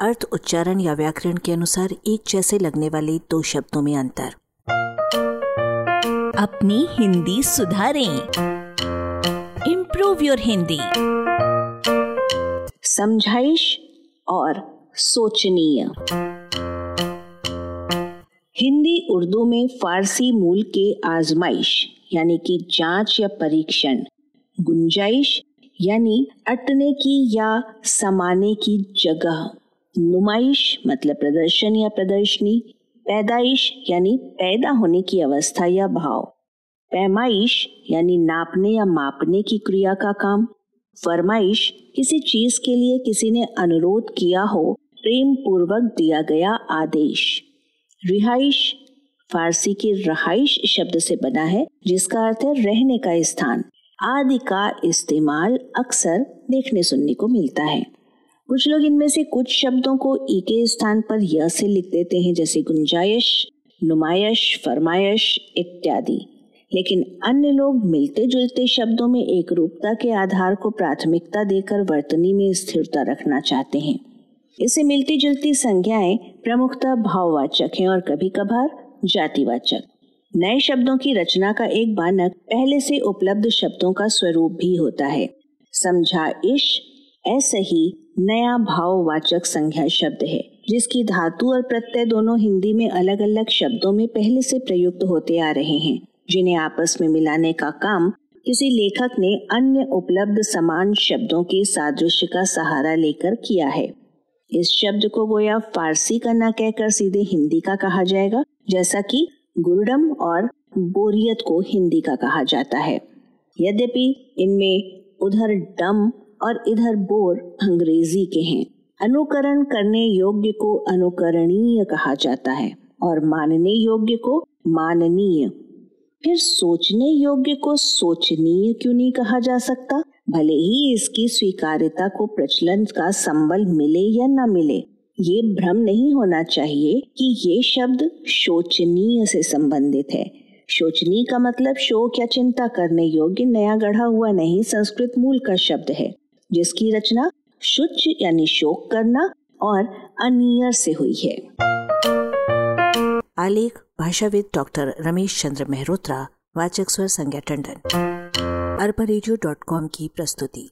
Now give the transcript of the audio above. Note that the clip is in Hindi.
अर्थ, उच्चारण या व्याकरण के अनुसार एक जैसे लगने वाले दो शब्दों में अंतर। अपनी हिंदी सुधारें। Improve your Hindi. समझाइश और सोचनीय। हिंदी उर्दू में फारसी मूल के आजमाइश, यानी कि जाँच या परीक्षण। गुंजाइश, यानी अटने की या समाने की जगह। नुमाइश मतलब प्रदर्शन या प्रदर्शनी, पैदाइश यानी पैदा होने की अवस्था या भाव, पैमाइश यानी नापने या मापने की क्रिया का काम, फरमाइश किसी चीज़ के लिए किसी ने अनुरोध किया हो प्रेम पूर्वक दिया गया आदेश। रिहाइश, फारसी के रहाइश शब्द से बना है, जिसका अर्थ है रहने का स्थान। आदि का इस्तेमाल अक्सर देखने सुनने को मिलता है। कुछ लोग इनमें से कुछ शब्दों को ई के स्थान पर य से लिख देते हैं, जैसे गुंजाइश, नुमाइश, फरमाइश इत्यादि। लेकिन अन्य लोग मिलते जुलते शब्दों में एक रूपता के आधार को प्राथमिकता देकर वर्तनी में स्थिरता रखना चाहते हैं। इसे मिलती जुलती संज्ञाएँ प्रमुखता भाववाचक हैं और कभी कभार जातिवाचक। नए शब्दों की रचना का एक बानक पहले से उपलब्ध शब्दों का स्वरूप भी होता है। समझा इश ऐसे ही नया भाववाचक संज्ञा शब्द है, जिसकी धातु और प्रत्यय दोनों हिंदी में अलग अलग शब्दों में पहले से प्रयुक्त होते आ रहे हैं, जिन्हें आपस में मिलाने का काम किसी लेखक ने अन्य उपलब्ध समान शब्दों के सादृश्य का सहारा लेकर किया है। इस शब्द को गोया फारसी का न कहकर सीधे हिंदी का कहा जाएगा, जैसा कि गुरडम और बोरियत को हिंदी का कहा जाता है। यद्यपि इनमें उधर डम और इधर बोर अंग्रेज़ी के हैं। अनुकरण करने योग्य को अनुकरणीय कहा जाता है और मानने योग्य को माननीय। फिर सोचने योग्य को सोचनीय क्यों नहीं कहा जा सकता? भले ही इसकी स्वीकार्यता को प्रचलन का संबल मिले या न मिले, ये भ्रम नहीं होना चाहिए कि ये शब्द शोचनीय से संबंधित है। शोचनीय का मतलब शोक या चिंता करने योग्य नया गढ़ा हुआ नहीं संस्कृत मूल का शब्द है। जिसकी रचना शुच यानी शोक करना और अनियर से हुई है। आलेख, भाषाविद डॉक्टर रमेश चंद्र मेहरोत्रा, वाचक स्वर संज्ञा टंडन। अरबा की प्रस्तुति।